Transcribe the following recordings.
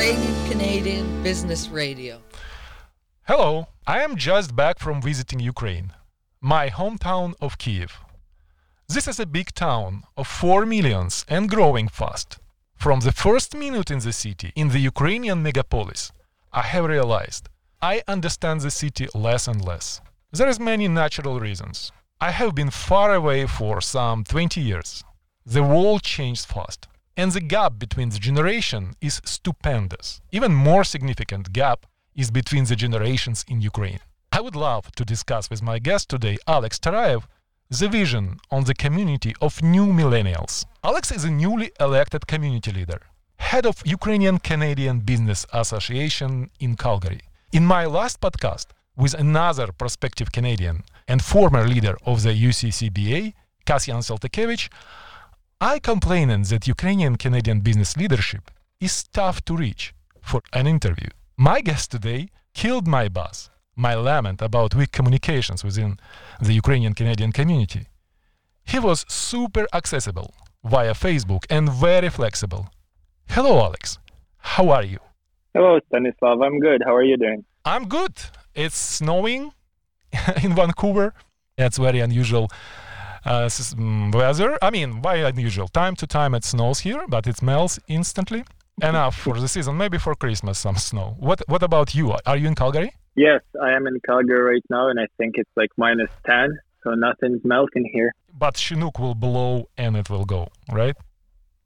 Canadian Business Radio. Hello, I am just back from visiting Ukraine, my hometown of Kiev. This is a big town of 4 millions and growing fast. From the first minute in the city, in the Ukrainian megapolis, I have realized I understand the city less and less. There is many natural reasons. I have been far away for some 20 years. The world changed fast, and the gap between the generation is stupendous. Even more significant gap is between the generations in Ukraine. I would love to discuss with my guest today, Alex Tarayev, the vision on the community of new millennials. Alex is a newly elected community leader, head of Ukrainian Canadian Business Association in Calgary. In my last podcast with another prospective Canadian and former leader of the UCCBA, Kasyan Seltekevich, I complained that Ukrainian Canadian business leadership is tough to reach for an interview. My guest today killed my buzz, my lament about weak communications within the Ukrainian Canadian community. He was super accessible via Facebook and very flexible. Hello, Alex. How are you? Hello, Stanislav. I'm good. How are you doing? I'm good. It's snowing in Vancouver. That's very unusual weather. I mean, why unusual? Time to time it snows here, but it melts instantly. Enough for the season. Maybe for Christmas some snow. What What about you? Are you in Calgary? Yes, I am in Calgary right now, and I think it's like minus 10, so nothing's melting here. But Chinook will blow and it will go, right?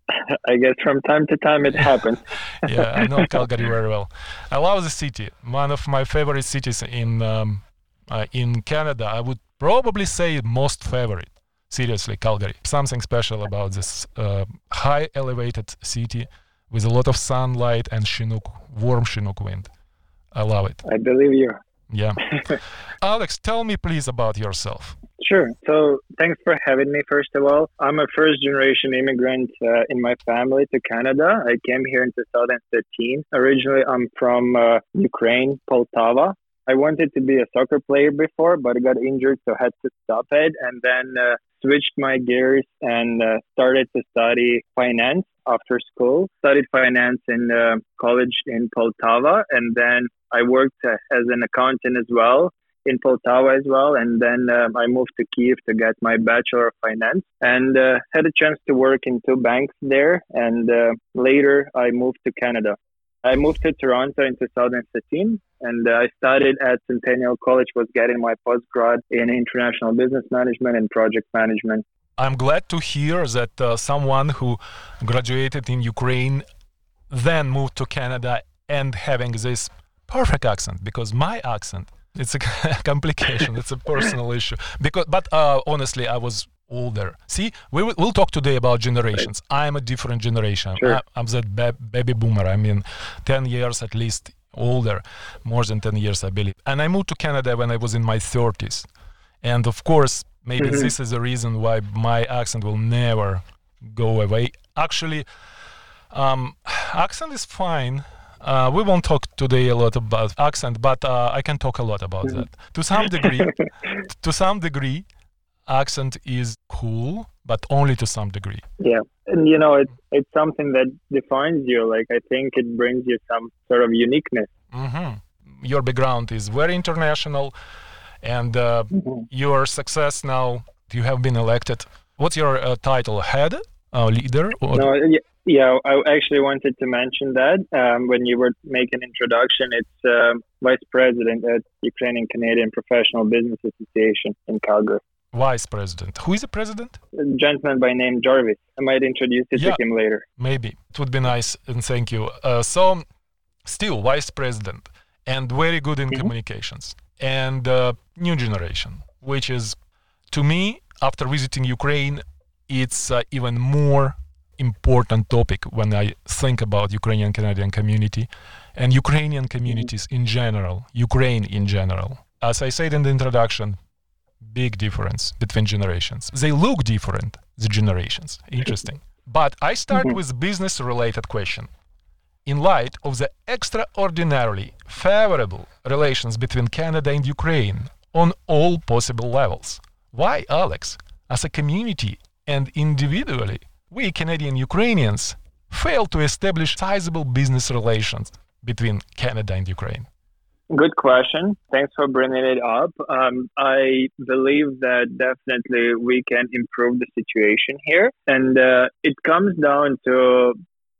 I guess from time to time it happens. yeah, I know Calgary very well. I love the city. One of my favorite cities in um, uh, in Canada. I would probably say most favorite. Seriously, Calgary. Something special about this uh, high elevated city with a lot of sunlight and Chinook, warm Chinook wind. I love it. I believe you. Yeah. Alex, tell me please about yourself. Sure. So thanks for having me, first of all. I'm a first generation immigrant uh, in my family to Canada. I came here in 2013. Originally, I'm from uh, Ukraine, Poltava. I wanted to be a soccer player before, but I got injured, so had to stop it. And then uh, switched my gears and uh, started to study finance after school. Studied finance in uh, college in Poltava, and then I worked uh, as an accountant as well in Poltava as well. And then um, I moved to Kiev to get my Bachelor of Finance and uh, had a chance to work in two banks there. And uh, later I moved to Canada. I moved to Toronto in 2015 and uh, I started at Centennial College, was getting my postgrad in international business management and project management. I'm glad to hear that uh, someone who graduated in Ukraine then moved to Canada and having this perfect accent because my accent it's a complication it's a personal issue because but uh, honestly i was older. See we will, we'll talk today about generations. I'm a different generation. Sure. I, i'm that ba- baby boomer. I mean 10 years at least older more than 10 years i believe. And i moved to canada when i was in my 30s and of course maybe Mhm. this is the reason why my accent will never go away. Actually um, accent is fine. Uh, we won't talk today a lot about accent, but uh, I can talk a lot about that. To some degree, to some degree, accent is cool, but only to some degree. Yeah, and you know, it's it's something that defines you. Like I think it brings you some sort of uniqueness. hmm Your background is very international, and uh, your success now. You have been elected. What's your uh, title? Head, uh, leader, or No, yeah, yeah, I actually wanted to mention that um, when you were making introduction. It's um vice president at Ukrainian Canadian Professional Business Association in Calgary. Vice president? Who is the president? A gentleman by name Jarvis. I might introduce you Yeah. to him later. Maybe it would be nice, and thank you. Uh, so, still vice president and very good in Mhm. communications and uh, new generation, which is to me after visiting Ukraine, it's uh, even more important topic when I think about Ukrainian Canadian community and Ukrainian communities in general, Ukraine in general. As I said in the introduction, big difference between generations. They look different, the generations. Interesting. But I start Mhm. with business related question. In light of the extraordinarily favorable relations between Canada and Ukraine on all possible levels, why, Alex, as a community and individually, we Canadian Ukrainians fail to establish sizable business relations between Canada and Ukraine? Good question. Thanks for bringing it up. Um, I believe that definitely we can improve the situation here, and uh, it comes down to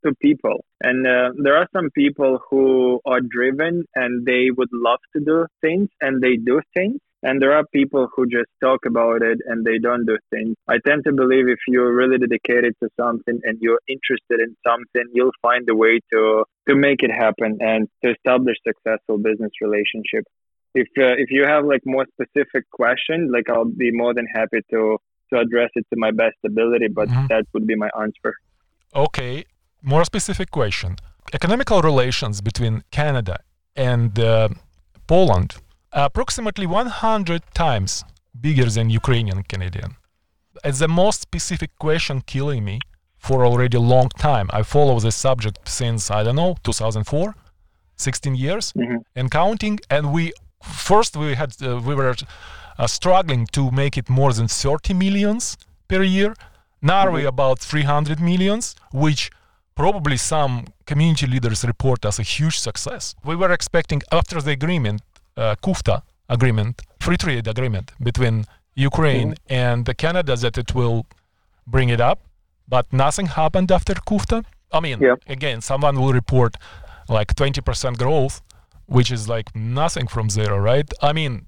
to people. And uh, there are some people who are driven and they would love to do things, and they do things. And there are people who just talk about it and they don't do things. I tend to believe if you're really dedicated to something and you're interested in something, you'll find a way to to make it happen and to establish successful business relationship. If uh, if you have like more specific questions, like I'll be more than happy to to address it to my best ability. But mm-hmm. that would be my answer. Okay, more specific question: economical relations between Canada and uh, Poland approximately 100 times bigger than Ukrainian Canadian. It's the most specific question killing me for already a long time. I follow this subject since I don't know 2004, 16 years mm-hmm. and counting. And we first we had uh, we were uh, struggling to make it more than 30 millions per year. Now mm-hmm. we're about 300 millions, which probably some community leaders report as a huge success. We were expecting after the agreement uh, CUFTA agreement, free trade agreement between Ukraine mm-hmm. and Canada that it will bring it up, but nothing happened after CUFTA. I mean, yeah. again, someone will report like 20% growth, which is like nothing from zero, right? I mean,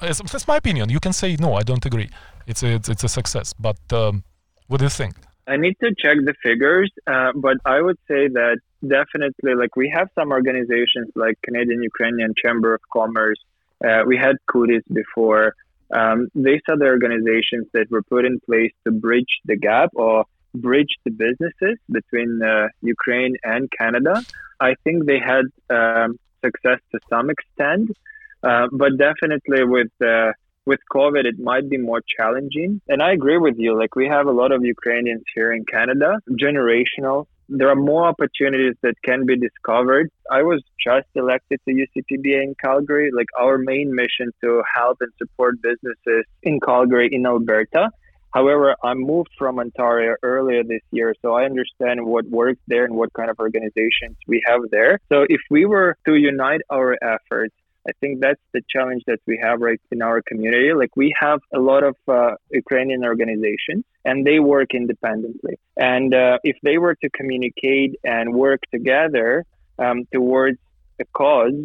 that's my opinion. You can say no, I don't agree. It's a, it's, it's a success, but um, what do you think? I need to check the figures, uh, but I would say that definitely, like we have some organizations like Canadian Ukrainian Chamber of Commerce. Uh, we had CUTIS before. Um, these are the organizations that were put in place to bridge the gap or bridge the businesses between uh, Ukraine and Canada. I think they had um, success to some extent, uh, but definitely with uh, with COVID, it might be more challenging. And I agree with you. Like we have a lot of Ukrainians here in Canada, generational. There are more opportunities that can be discovered. I was just elected to UCPBA in Calgary. Like our main mission to help and support businesses in Calgary, in Alberta. However, I moved from Ontario earlier this year, so I understand what works there and what kind of organizations we have there. So if we were to unite our efforts I think that's the challenge that we have right in our community. Like we have a lot of uh, Ukrainian organizations and they work independently. And uh, if they were to communicate and work together um, towards a cause,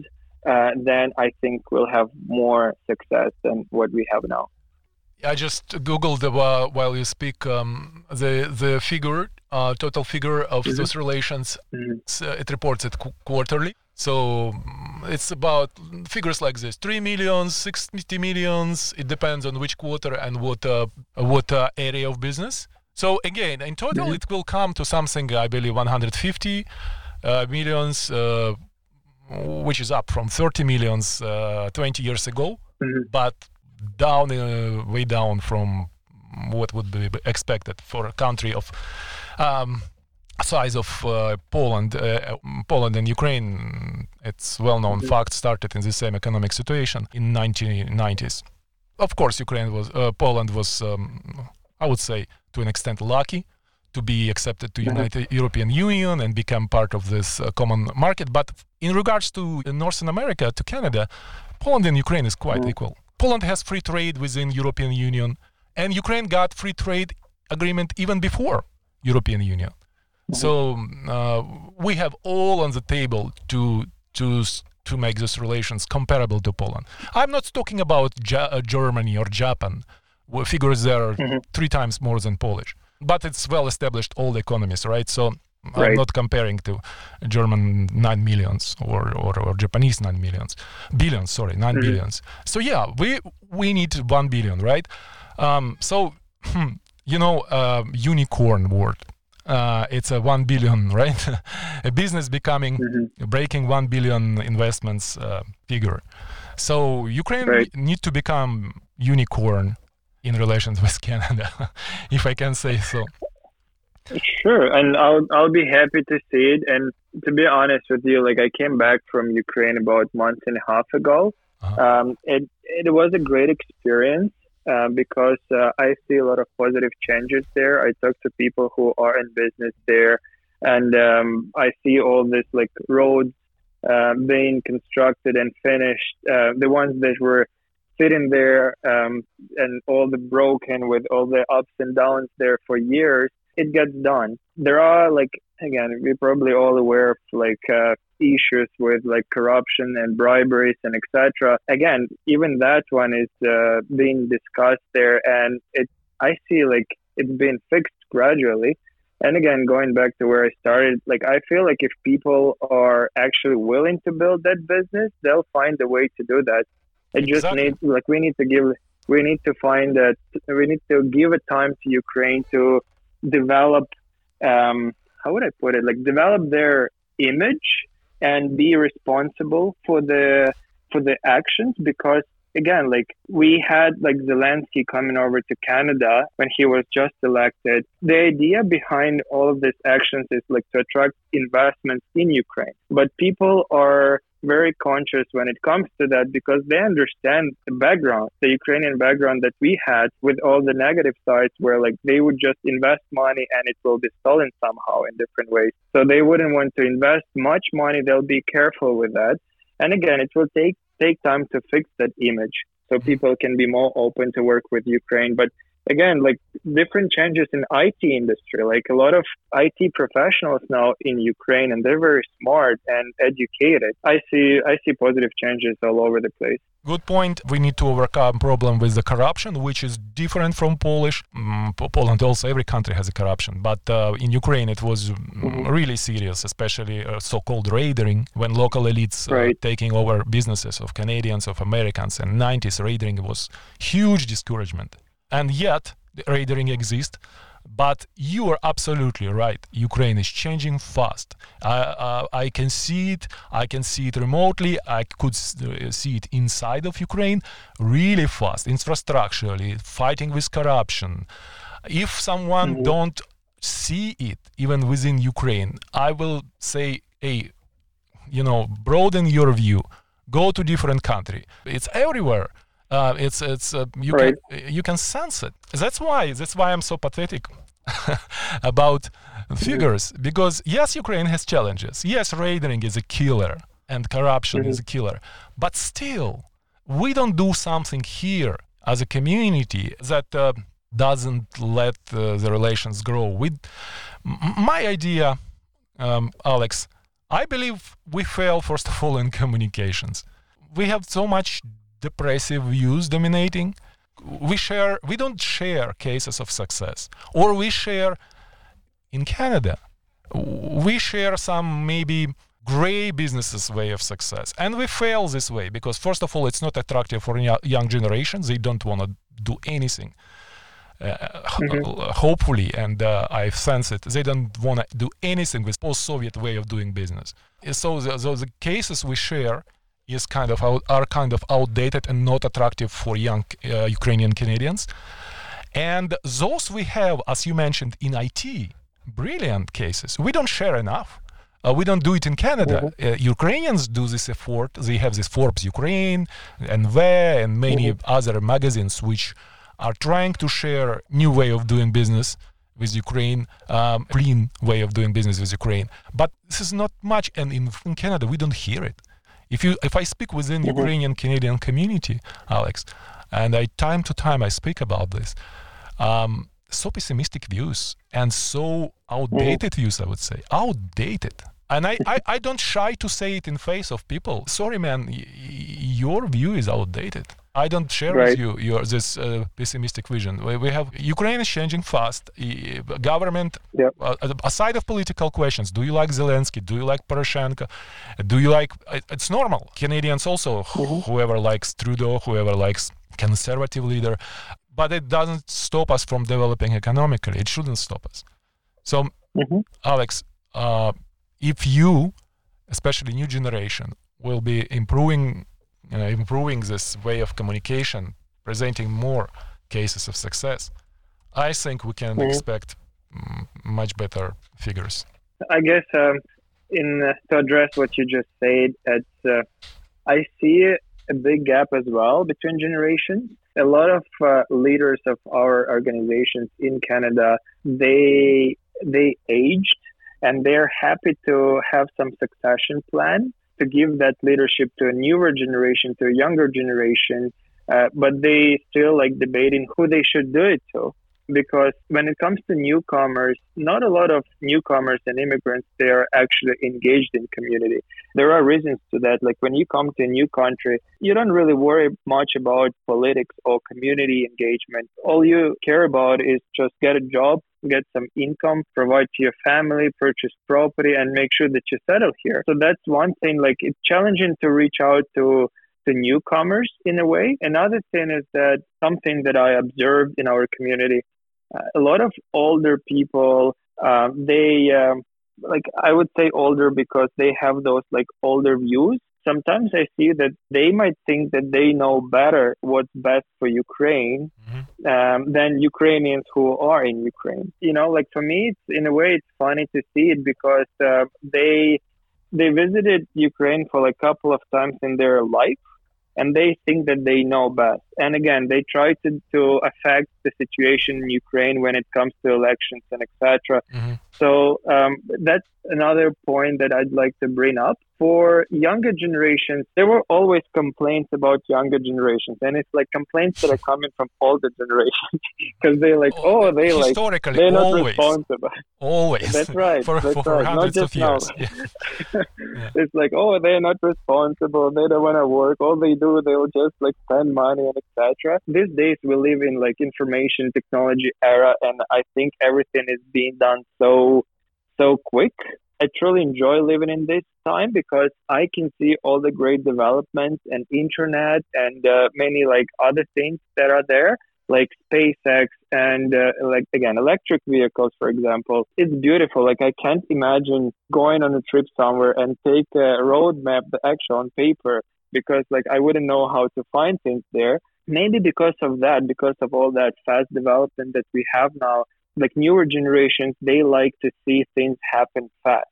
uh, then I think we'll have more success than what we have now. I just googled uh, while you speak um, the the figure, uh, total figure of mm-hmm. those relations. Mm-hmm. Uh, it reports it qu- quarterly. So it's about figures like this: three millions, sixty millions. It depends on which quarter and what uh, what uh, area of business. So again, in total, mm-hmm. it will come to something I believe 150 uh, millions, uh, which is up from 30 millions uh, 20 years ago, mm-hmm. but down uh, way down from what would be expected for a country of um, size of uh, Poland, uh, Poland and Ukraine, it's well-known mm-hmm. fact, started in the same economic situation in 1990s. Of course, Ukraine was, uh, Poland was, um, I would say, to an extent, lucky to be accepted to mm-hmm. United European Union and become part of this uh, common market. But in regards to Northern America, to Canada, Poland and Ukraine is quite mm-hmm. equal. Poland has free trade within European Union, and Ukraine got free trade agreement even before European Union. So uh, we have all on the table to to to make these relations comparable to Poland. I'm not talking about ja- uh, Germany or Japan, where figures there mm-hmm. three times more than Polish, but it's well established old economies, right? So Right. I'm not comparing to German nine millions or, or, or Japanese nine millions, billions. Sorry, 9 mm-hmm. billions. So yeah, we we need one billion, right? Um, so you know, uh, unicorn word uh, it's a 1 billion right a business becoming mm-hmm. breaking 1 billion investments uh, figure so ukraine right. need to become unicorn in relations with canada if i can say so sure and i'll i'll be happy to see it and to be honest with you like i came back from ukraine about a month and a half ago uh-huh. um, it it was a great experience uh, because uh, I see a lot of positive changes there. I talk to people who are in business there. and um, I see all this like roads uh, being constructed and finished. Uh, the ones that were sitting there um, and all the broken with all the ups and downs there for years, it gets done. There are like again, we're probably all aware of like uh, issues with like corruption and briberies and etc. Again, even that one is uh, being discussed there, and it I see like it's being fixed gradually. And again, going back to where I started, like I feel like if people are actually willing to build that business, they'll find a way to do that. It exactly. just needs like we need to give we need to find that we need to give a time to Ukraine to develop um, how would I put it like develop their image and be responsible for the for the actions because again, like we had like Zelensky coming over to Canada when he was just elected. The idea behind all of these actions is like to attract investments in Ukraine. But people are very conscious when it comes to that because they understand the background, the Ukrainian background that we had with all the negative sides where like they would just invest money and it will be stolen somehow in different ways. So they wouldn't want to invest much money. They'll be careful with that. And again, it will take take time to fix that image so people can be more open to work with Ukraine. But again, like different changes in IT industry, like a lot of IT professionals now in Ukraine, and they're very smart and educated. I see, I see positive changes all over the place. Good point. We need to overcome problem with the corruption, which is different from Polish. Mm, Poland also every country has a corruption, but uh, in Ukraine it was mm-hmm. really serious, especially uh, so-called raiding when local elites uh, right. taking over businesses of Canadians, of Americans, and 90s raiding was huge discouragement and yet the raiding exists. But you are absolutely right. Ukraine is changing fast. uh, I can see it. I can see it remotely. I could uh, see it inside of Ukraine really fast, infrastructurally, fighting with corruption. If someone mm-hmm. don't see it even within Ukraine, I will say, hey, you know, broaden your view. Go to different country. It's everywhere uh, it's it's uh, you right. can you can sense it. That's why that's why I'm so pathetic about figures because yes, Ukraine has challenges. Yes, raiding is a killer and corruption mm-hmm. is a killer, but still, we don't do something here as a community that uh, doesn't let uh, the relations grow. With my idea, um, Alex, I believe we fail first of all in communications. We have so much depressive views dominating we share we don't share cases of success. Or we share in canada. We share some maybe gray businesses way of success. And we fail this way because first of all it's not attractive for young generations they don't want to do anything. Uh, mm-hmm. hopefully and uh, i sense it they don't want to do anything with post-soviet way of doing business. So the, so the cases we share is kind of out, are kind of outdated and not attractive for young uh, Ukrainian Canadians. And those we have, as you mentioned, in IT, brilliant cases. We don't share enough. Uh, we don't do it in Canada. Mm-hmm. Uh, Ukrainians do this effort. They have this Forbes Ukraine and NV and many mm-hmm. other magazines which are trying to share new way of doing business with Ukraine, um, clean way of doing business with Ukraine. But this is not much, and in, in Canada we don't hear it. If you if I speak within mm-hmm. Ukrainian Canadian community, Alex, and I time to time I speak about this, um, so pessimistic views and so outdated mm-hmm. views, I would say, outdated. And I, I, I don't shy to say it in face of people. Sorry, man, y- your view is outdated. I don't share right. with you your this uh, pessimistic vision. We, we, have Ukraine is changing fast. Government, yep. uh, aside of political questions, do you like Zelensky? Do you like Poroshenko? Do you like? It's normal. Canadians also, mm-hmm. whoever likes Trudeau, whoever likes conservative leader, but it doesn't stop us from developing economically. It shouldn't stop us. So, mm-hmm. Alex, uh, if you, especially new generation, will be improving you know, improving this way of communication, presenting more cases of success, I think we can mm-hmm. expect mm, much better figures. I guess um, in uh, to address what you just said, it's, uh, I see a big gap as well between generations. A lot of uh, leaders of our organizations in Canada, they they aged and they're happy to have some succession plan to give that leadership to a newer generation, to a younger generation, uh, but they still like debating who they should do it to because when it comes to newcomers, not a lot of newcomers and immigrants they are actually engaged in community. There are reasons to that. Like when you come to a new country, you don't really worry much about politics or community engagement. All you care about is just get a job, get some income, provide to your family, purchase property, and make sure that you settle here. So that's one thing. Like it's challenging to reach out to to newcomers in a way. Another thing is that something that I observed in our community a lot of older people um, they um, like i would say older because they have those like older views. Sometimes i see that they might think that they know better what's best for ukraine mm-hmm. um, than ukrainians who are in ukraine. You know like for me it's in a way it's funny to see it because uh, they they visited ukraine for like a couple of times in their life and they think that they know best. And again, they try to, to affect the situation in Ukraine when it comes to elections and etc. Mm-hmm. So um, that's another point that I'd like to bring up. For younger generations, there were always complaints about younger generations, and it's like complaints that are coming from older generations because they're like, oh, they like they're not always, responsible. Always, that's right. For, that's for right. hundreds not of years. Yeah. yeah. It's like, oh, they're not responsible. They don't want to work. All they do, they'll just like spend money and etc. These days, we live in like information technology era, and I think everything is being done so so quick. I truly enjoy living in this time because I can see all the great developments and internet and uh, many like other things that are there, like SpaceX and uh, like again electric vehicles, for example. It's beautiful. Like I can't imagine going on a trip somewhere and take a road map, the actual on paper, because like I wouldn't know how to find things there. Maybe because of that, because of all that fast development that we have now, like newer generations, they like to see things happen fast.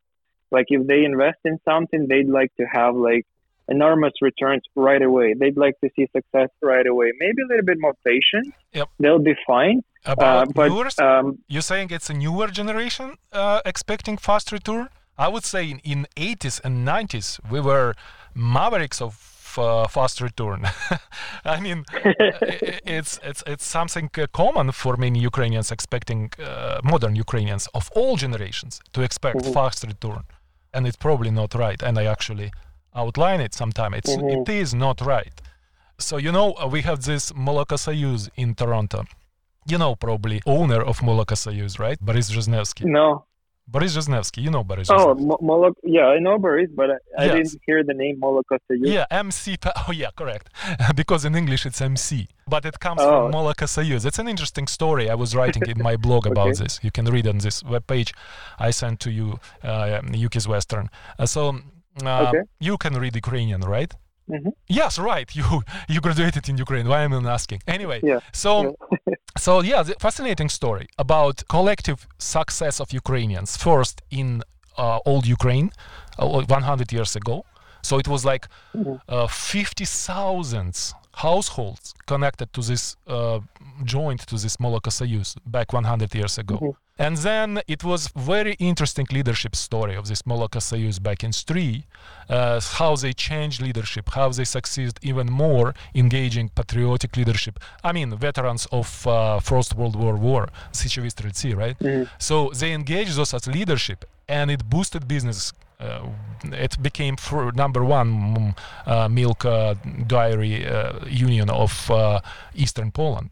Like if they invest in something, they'd like to have like enormous returns right away. They'd like to see success right away. Maybe a little bit more patient. Yep. They'll be fine. About uh, but, viewers, um, you're saying it's a newer generation uh, expecting fast return? I would say in, in 80s and 90s, we were mavericks of uh, fast return. I mean, it's it's it's something uh, common for many Ukrainians expecting uh, modern Ukrainians of all generations to expect mm-hmm. fast return, and it's probably not right. And I actually outline it sometime. It's mm-hmm. it is not right. So you know we have this Molokosayuz in Toronto. You know probably owner of Molokosayuz, right? Boris Zhezhnevsky. No. Boris Zhezhnevsky, you know Boris. Oh, Molok. Yeah, I know Boris, but I, I yes. didn't hear the name Molokosayuz. Yeah, MC. Oh, yeah, correct. because in English it's MC, but it comes oh. from Molokosayuz. It's an interesting story. I was writing in my blog about okay. this. You can read on this webpage I sent to you, uh, Yuki's Western. Uh, so uh, okay. you can read Ukrainian, right? Mm-hmm. Yes, right. You you graduated in Ukraine. Why am I asking? Anyway, yeah. so yeah. So yeah, the fascinating story about collective success of Ukrainians. First in uh, old Ukraine, uh, 100 years ago. So it was like mm-hmm. uh, 50,000 households connected to this uh, joint to this Moloka Soyuz back 100 years ago. Mm-hmm. And then it was very interesting leadership story of this Moloka Soyuz back in Stryi, uh, how they changed leadership, how they succeeded even more engaging patriotic leadership. I mean, veterans of uh, First World War war, Сечевые стрельцы, right? Mm-hmm. So they engaged those as leadership and it boosted business it became number one mm, uh, milk uh, dairy union of Eastern Poland.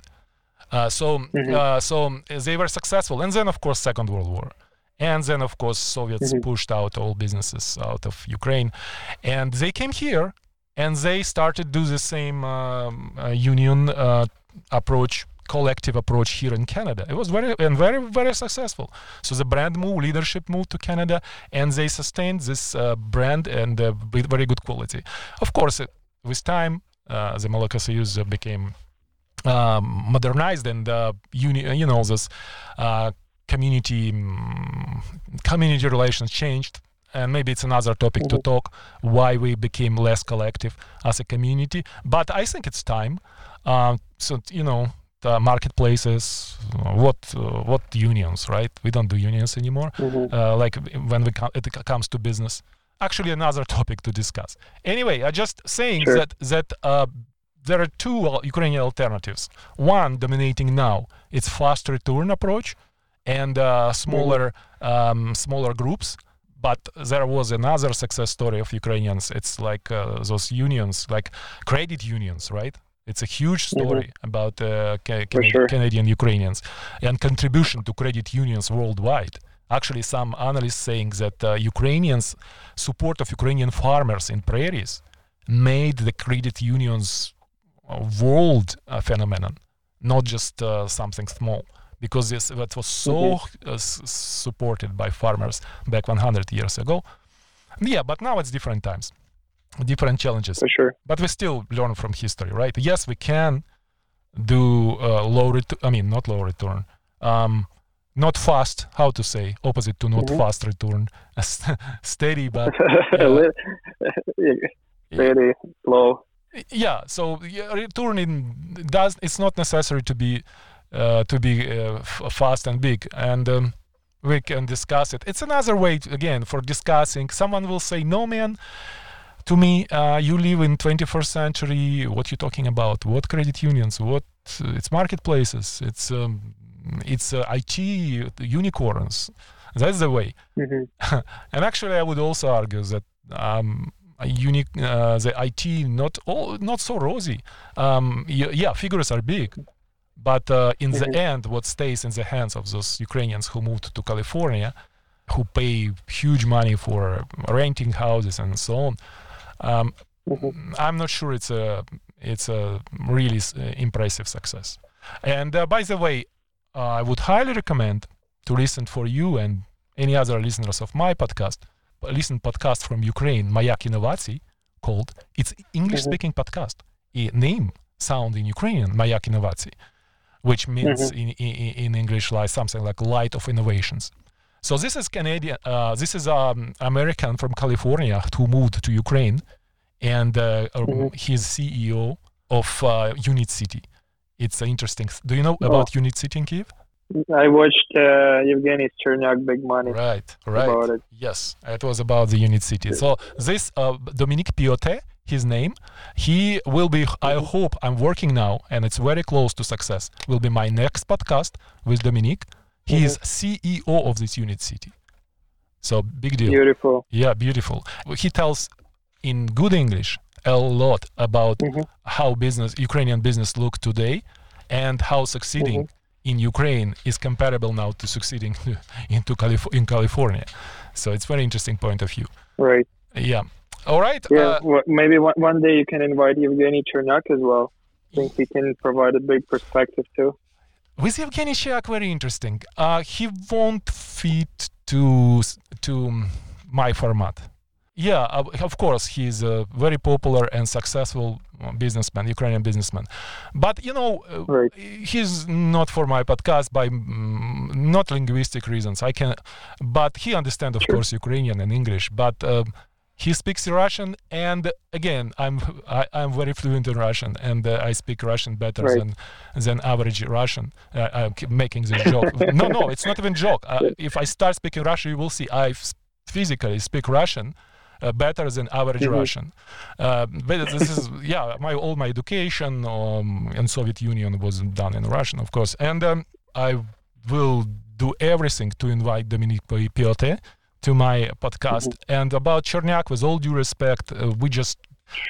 Uh, so mm-hmm. uh, so they were successful and then of course second world war and then of course soviets mm-hmm. pushed out all businesses out of ukraine and they came here and they started do the same um, uh, union uh, approach collective approach here in canada. It was very and very very successful. So the brand move leadership moved to canada and they sustained this uh, brand and with very good quality. Of course with time the Molokosayuz became um, modernized and uh, uni- you know this uh, community um, community relations changed. And maybe it's another topic mm-hmm. to talk why we became less collective as a community. But i think it's time uh, so you know uh, marketplaces, what uh, what unions, right? We don't do unions anymore. Mhm. Uh, like when we co- it comes to business. Actually, another topic to discuss. Anyway, I just saying Sure. that that uh, there are two uh, Ukrainian alternatives. One dominating now, it's fast return approach, and uh, smaller um, smaller groups. But there was another success story of Ukrainians. It's like uh, those unions, like credit unions, right? It's a huge story about uh, ca- Cana- sure. Canadian Ukrainians and contribution to credit unions worldwide. Actually, some analysts saying that uh, Ukrainians' support of Ukrainian farmers in prairies made the credit unions world uh, phenomenon, not just uh, something small. Because this that was so uh, s- supported by farmers back 100 years ago. Yeah, but now it's different times, different challenges For sure. but we still learn from history, right? Yes, we can do uh, low return. I mean, not low return. Um, not fast. How to say? Opposite to not Mhm. fast return. Steady, but li- Steady, slow. yeah. So yeah, return in does. It's not necessary to be uh, to be uh, f- fast and big, and um, we can discuss it. It's another way to- again for discussing. Someone will say, "No, man." To me, uh, you live in 21st century. What you're talking about? What credit unions? What? Uh, it's marketplaces. It's um, it's uh, IT unicorns. That's the way. hmm And actually, I would also argue that um, a unique uh, the IT not all not so rosy. Um, yeah, figures are big, but uh, in Mhm. the end, what stays in the hands of those Ukrainians who moved to California, who pay huge money for renting houses and so on. Um, Mhm. I'm not sure it's a it's a really uh, impressive success. And uh, by the way, uh, I would highly recommend to listen for you and any other listeners of my podcast, listen podcast from Ukraine, Mayak Innovacji, called it's English speaking podcast. A name sound in Ukrainian, Mayak Innovacji, which means in, in, in English like something like light of innovations. So this is Canadian. Uh, this is um, American from California who moved to Ukraine, and uh, um, Mhm. he's CEO of uh, Unit City. It's uh, interesting. Do you know Oh. about Unit City in Kiev? I watched uh, Evgeny Cherniak Big Money Right, right. about it. Yes, it was about the Unit City. So this uh, Dominique Piotet, his name, he will be. I hope I'm working now, and it's very close to success. Will be my next podcast with Dominique. He is CEO of this Unit City. So big deal. Beautiful. Yeah, beautiful. He tells in good English a lot about Mhm. how business Ukrainian business look today and how succeeding in Ukraine is comparable now to succeeding into Calif- in California. So it's very interesting point of view. Right. Yeah. All right. Yeah. Uh, well, maybe one, one day you can invite Evgeny Cherniak as well. I think he can provide a big perspective too. With Evgeny Cherniak, very interesting. Uh, he won't fit to to my format. Yeah, uh, of course, he's a very popular and successful uh, businessman, Ukrainian businessman. But you know, uh, Right. he's not for my podcast by mm, not linguistic reasons. I can, but he understands, of Sure. course, Ukrainian and English. But um, he speaks Russian, and again, I'm I, I'm very fluent in Russian, and uh, I speak Russian better Right. than than average Russian. Uh, I'm keep making this joke. no, no, it's not even joke. Uh, if I start speaking Russian, you will see I f- physically speak Russian uh, better than average Mhm. Russian. Uh, but this is yeah, my all my education um, in Soviet Union was done in Russian, of course, and um, I will do everything to invite Dominique Pi- Piotet to my podcast. And about Cherniak, with all due respect, uh, we just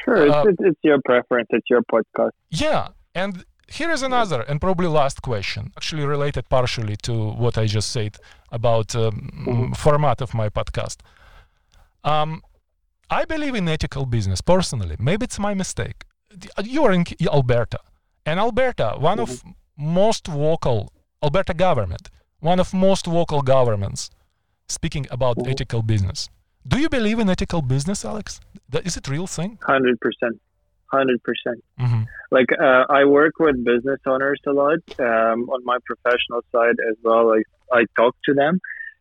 Sure. It's, Uh, it's, it's your preference. It's your podcast. yeah, and here is another and probably last question, actually related partially to what I just said about um, Mhm. format of my podcast. Um, I believe in ethical business personally. Maybe it's my mistake. You are in Alberta, and Alberta, one of most vocal Alberta government, one of most vocal governments, speaking about Mhm. ethical business. Do you believe in ethical business, Alex? Is it real thing? Hundred percent. Hundred percent. hmm Like uh, I work with business owners a lot um, on my professional side as well. Like I talk to them,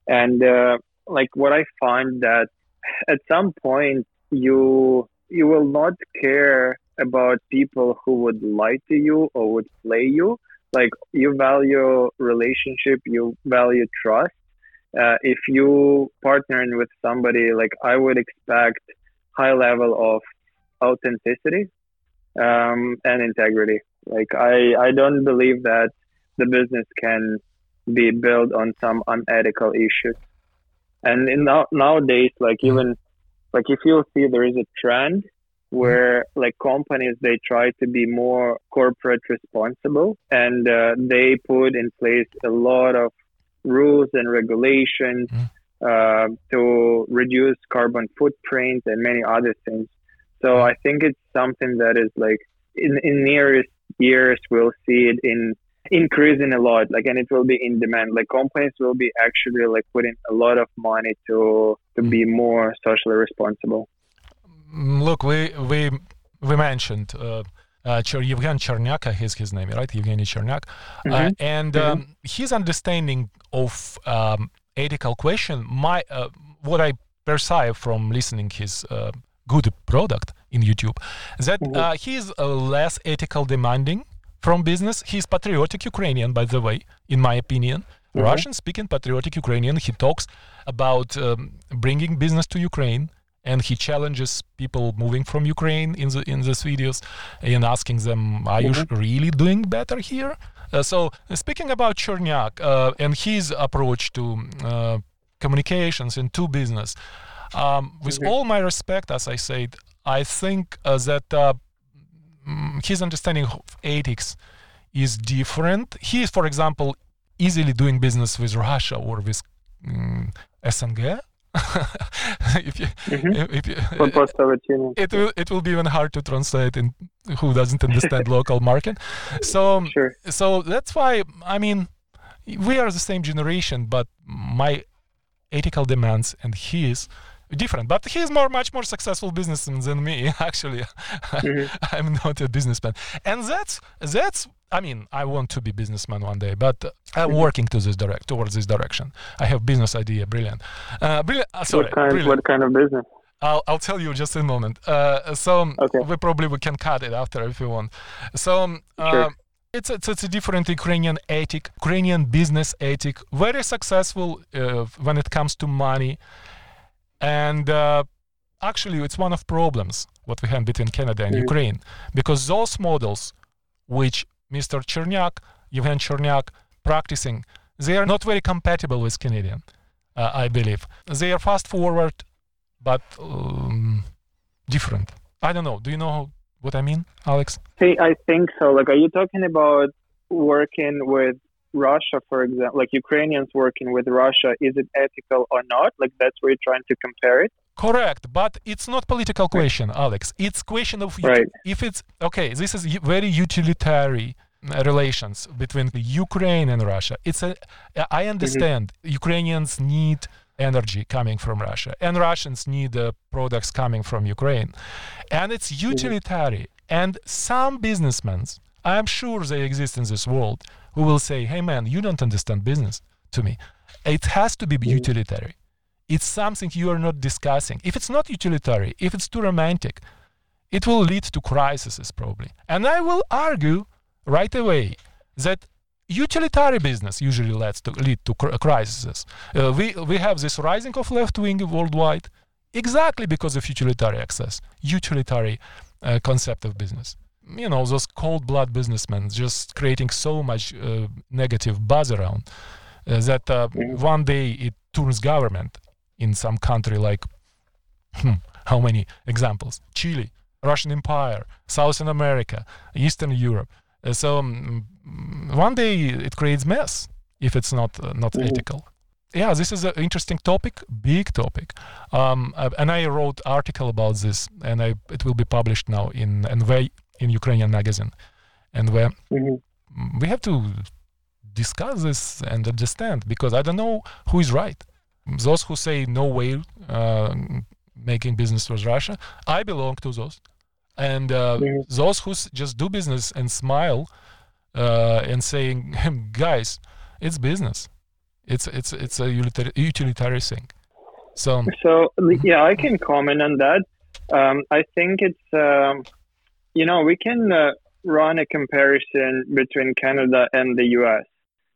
and uh, like what I find that at some point you you will not care about people who would lie to you or would play you, like you value relationship, you value trust. Uh, if you partnering with somebody, like I would expect high level of authenticity um, and integrity. Like I, I don't believe that the business can be built on some unethical issues. And in now, nowadays, like mm-hmm. even like if you see there is a trend where like companies they try to be more corporate responsible and uh, they put in place a lot of rules and regulations mm. uh, to reduce carbon footprint and many other things so mm. i think it's something that is like in, in nearest years we'll see it in increasing a lot like and it will be in demand like companies will be actually like putting a lot of money to to be more socially responsible Mm, look, we we we mentioned uh, uh, Yevgen Cherniak, uh, his his name, right? Evgeny Cherniak, uh, mm-hmm. and mm-hmm. Um, his understanding of um, ethical question, my uh, what I perceive from listening his uh, good product in YouTube, that mm-hmm. uh, he is less ethical demanding from business. He's patriotic Ukrainian, by the way, in my opinion. Mm-hmm. Russian speaking patriotic Ukrainian. He talks about um, bringing business to Ukraine and he challenges people moving from Ukraine in the in these videos and asking them, "Are mm-hmm. you really doing better here?" Uh, so speaking about Cherniak uh, and his approach to uh, communications and to business, um, with mm-hmm. all my respect, as I said, I think uh, that uh, mm, his understanding of ethics is different. He is, for example, easily doing business with Russia or with um, SNG if you, mm-hmm. if you, it will it will be even hard to translate in who doesn't understand local market. So sure. so that's why I mean we are the same generation, but my ethical demands and his different. But he's more, much more successful businessman than me. Actually, mm-hmm. I'm not a businessman, and that's that's. I mean, I want to be businessman one day, but I'm mm-hmm. working to this direct towards this direction. I have business idea, brilliant, uh, brilliant. Uh, sorry, what kind? Brilliant. What kind of business? I'll, I'll tell you just in a moment. Uh, so okay. we probably we can cut it after if you want. So um, sure. it's, it's, it's a different Ukrainian ethic, Ukrainian business ethic, very successful uh, when it comes to money and uh, actually, it's one of problems what we have between Canada and mm-hmm. Ukraine because those models, which Mr. Cherniak, Yevhen Cherniak, practicing, they are not very compatible with Canadian, uh, I believe. They are fast forward, but um, different. I don't know. Do you know what I mean, Alex? Hey, I think so. Like, are you talking about working with Russia, for example, like Ukrainians working with Russia, is it ethical or not? Like that's where you're trying to compare it. Correct, but it's not political question, Alex. It's question of right. if it's okay. This is very utilitarian uh, relations between Ukraine and Russia. It's a. I understand mm-hmm. Ukrainians need energy coming from Russia, and Russians need uh, products coming from Ukraine, and it's mm-hmm. utilitarian. Mm-hmm. And some businessmen, I'm sure they exist in this world, who will say, hey man, you don't understand business to me. It has to be utilitarian. It's something you are not discussing. If it's not utilitarian, if it's too romantic, it will lead to crises probably. And I will argue right away that utilitarian business usually leads to lead to crises. Uh, we we have this rising of left wing worldwide exactly because of utilitarian access, utilitarian uh, concept of business you know those cold blood businessmen just creating so much uh, negative buzz around uh, that uh, mm-hmm. one day it turns government in some country like hmm, how many examples chile russian empire southern america eastern europe uh, so um, one day it creates mess if it's not uh, not mm-hmm. ethical yeah this is an interesting topic big topic um, uh, and i wrote article about this and I, it will be published now in NV in Ukrainian magazine, and where mm-hmm. we have to discuss this and understand because I don't know who is right. Those who say no way uh, making business with Russia, I belong to those, and uh, mm-hmm. those who just do business and smile uh, and saying, guys, it's business. It's it's it's a utilitarian thing. So so yeah, I can comment on that. Um, I think it's um, you know we can uh, run a comparison between Canada and the US.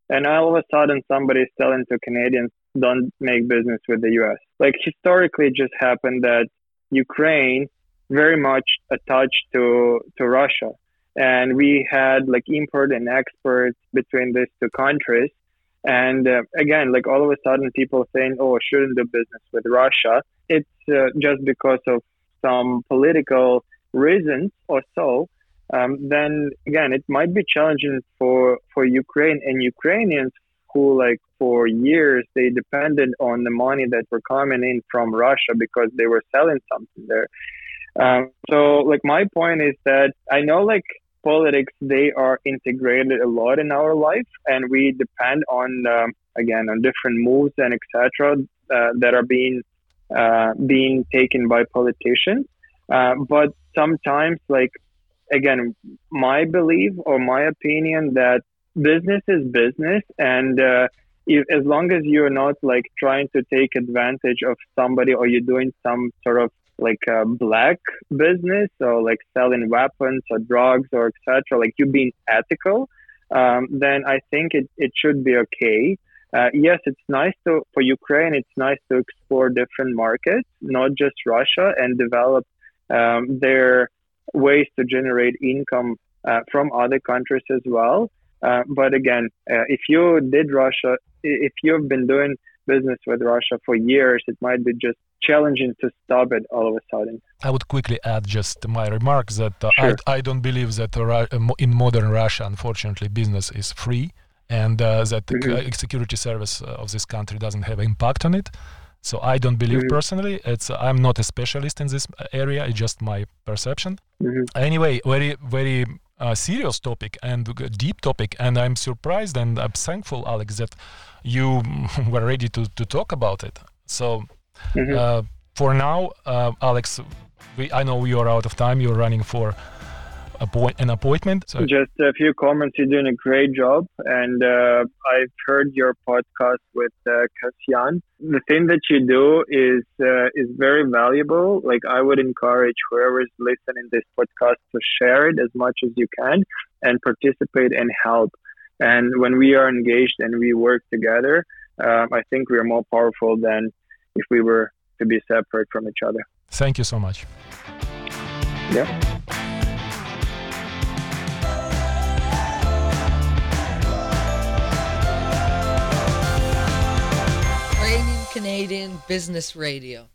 And all of a sudden, somebody's telling to Canadians, don't make business with the US. Like historically, it just happened that Ukraine very much attached to, to Russia. And we had like import and export between these two countries. And uh, again, like all of a sudden, people saying, "Oh, shouldn't do business with Russia." It's uh, just because of some political reasons or so. Um, then again, it might be challenging for for Ukraine and Ukrainians who, like, for years they depended on the money that were coming in from Russia because they were selling something there. Um, so, like, my point is that I know, like, politics they are integrated a lot in our life, and we depend on um, again on different moves and etc. Uh, that are being uh, being taken by politicians. Uh, but sometimes, like again, my belief or my opinion that business is business, and uh, if, as long as you're not like trying to take advantage of somebody or you're doing some sort of like a black business or like selling weapons or drugs or etc like you being ethical um, then i think it, it should be okay. Uh, yes it's nice to for ukraine it's nice to explore different markets not just russia and develop um, their ways to generate income uh, from other countries as well uh, but again uh, if you did russia if you've been doing business with Russia for years, it might be just challenging to stop it all of a sudden. I would quickly add just my remarks that uh, sure. I, I, don't believe that uh, in modern Russia, unfortunately, business is free and uh, that the mm-hmm. security service uh, of this country doesn't have impact on it. So I don't believe mm-hmm. personally. It's I'm not a specialist in this area. It's just my perception. Mm-hmm. Anyway, very very uh, serious topic and deep topic, and I'm surprised and I'm thankful, Alex, that you were ready to, to talk about it. So, mm-hmm. uh, for now, uh, Alex, we, I know you are out of time. You're running for appoint, an appointment. So. Just a few comments. You're doing a great job, and uh, I've heard your podcast with uh, Kasyan. The thing that you do is uh, is very valuable. Like I would encourage whoever's listening this podcast to share it as much as you can and participate and help. And when we are engaged and we work together, um, I think we are more powerful than if we were to be separate from each other. Thank you so much. Yeah. Canadian Business Radio.